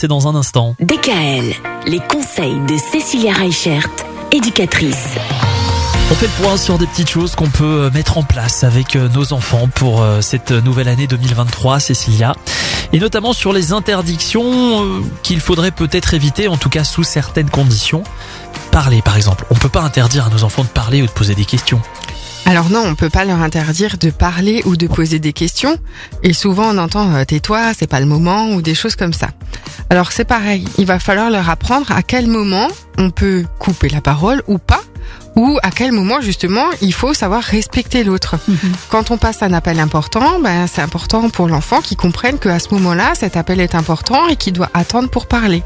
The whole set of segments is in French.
C'est dans un instant. DKL, les conseils de Cécilia Reichert, éducatrice. On fait le point sur des petites choses qu'on peut mettre en place avec euh, nos enfants pour euh, cette nouvelle année 2023, Cécilia. Et notamment sur les interdictions euh, qu'il faudrait peut-être éviter, en tout cas sous certaines conditions. Parler par exemple. On peut pas interdire à nos enfants de parler ou de poser des questions. Alors non, on peut pas leur interdire de parler ou de poser des questions. Et souvent on entend tais-toi, c'est pas le moment ou des choses comme ça. Alors c'est pareil, il va falloir leur apprendre à quel moment on peut couper la parole ou pas, ou à quel moment justement il faut savoir respecter l'autre. Mhm. Quand on passe un appel important, ben, c'est important pour l'enfant qui comprenne qu'à ce moment-là, cet appel est important et qu'il doit attendre pour parler.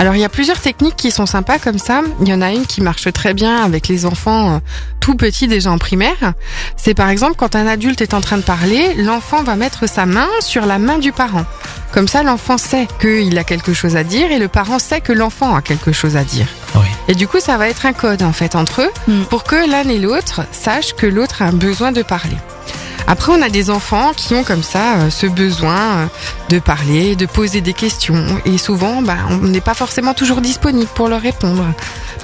Alors il y a plusieurs techniques qui sont sympas comme ça. Il y en a une qui marche très bien avec les enfants euh, tout petits déjà en primaire. C'est par exemple quand un adulte est en train de parler, l'enfant va mettre sa main sur la main du parent. Comme ça, l'enfant sait qu'il a quelque chose à dire et le parent sait que l'enfant a quelque chose à dire. Oui. Et du coup, ça va être un code en fait entre eux Mm. pour que l'un et l'autre sachent que l'autre a un besoin de parler. Après, on a des enfants qui ont comme ça euh, ce besoin euh, de parler, de poser des questions. Et souvent, bah, on n'est pas forcément toujours disponible pour leur répondre.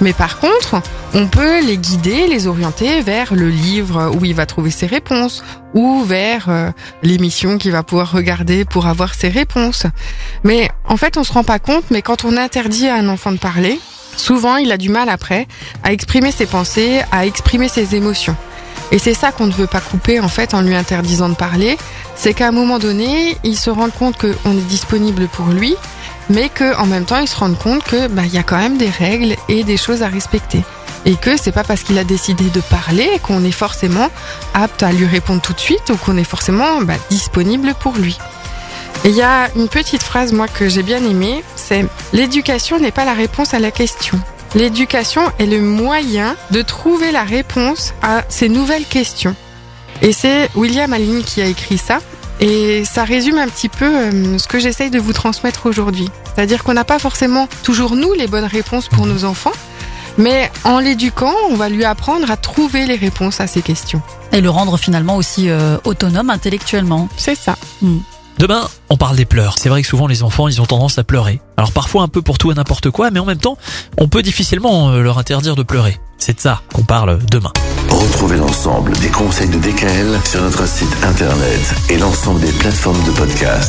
Mais par contre, on peut les guider, les orienter vers le livre où il va trouver ses réponses ou vers euh, l'émission qu'il va pouvoir regarder pour avoir ses réponses. Mais en fait, on se rend pas compte, mais quand on interdit à un enfant de parler, souvent il a du mal après à exprimer ses pensées, à exprimer ses émotions. Et c'est ça qu'on ne veut pas couper en fait en lui interdisant de parler, c'est qu'à un moment donné, il se rend compte qu'on est disponible pour lui, mais que en même temps, il se rend compte que bah y a quand même des règles et des choses à respecter. Et que c'est pas parce qu'il a décidé de parler qu'on est forcément apte à lui répondre tout de suite ou qu'on est forcément bah, disponible pour lui. Et il y a une petite phrase moi que j'ai bien aimée, c'est l'éducation n'est pas la réponse à la question. L'éducation est le moyen de trouver la réponse à ces nouvelles questions. Et c'est William Allen qui a écrit ça. Et ça résume un petit peu euh, ce que j'essaye de vous transmettre aujourd'hui. C'est-à-dire qu'on n'a pas forcément toujours nous les bonnes réponses pour nos enfants, mais en l'éduquant, on va lui apprendre à trouver les réponses à ces questions. Et le rendre finalement aussi euh, autonome intellectuellement. C'est ça. Demain, on parle des pleurs. C'est vrai que souvent les enfants, ils ont tendance à pleurer. Alors parfois un peu pour tout et n'importe quoi, mais en même temps, on peut difficilement euh, leur interdire de pleurer. C'est de ça qu'on parle demain. Retrouvez l'ensemble des conseils de DKL sur notre site internet et l'ensemble des plateformes de podcast.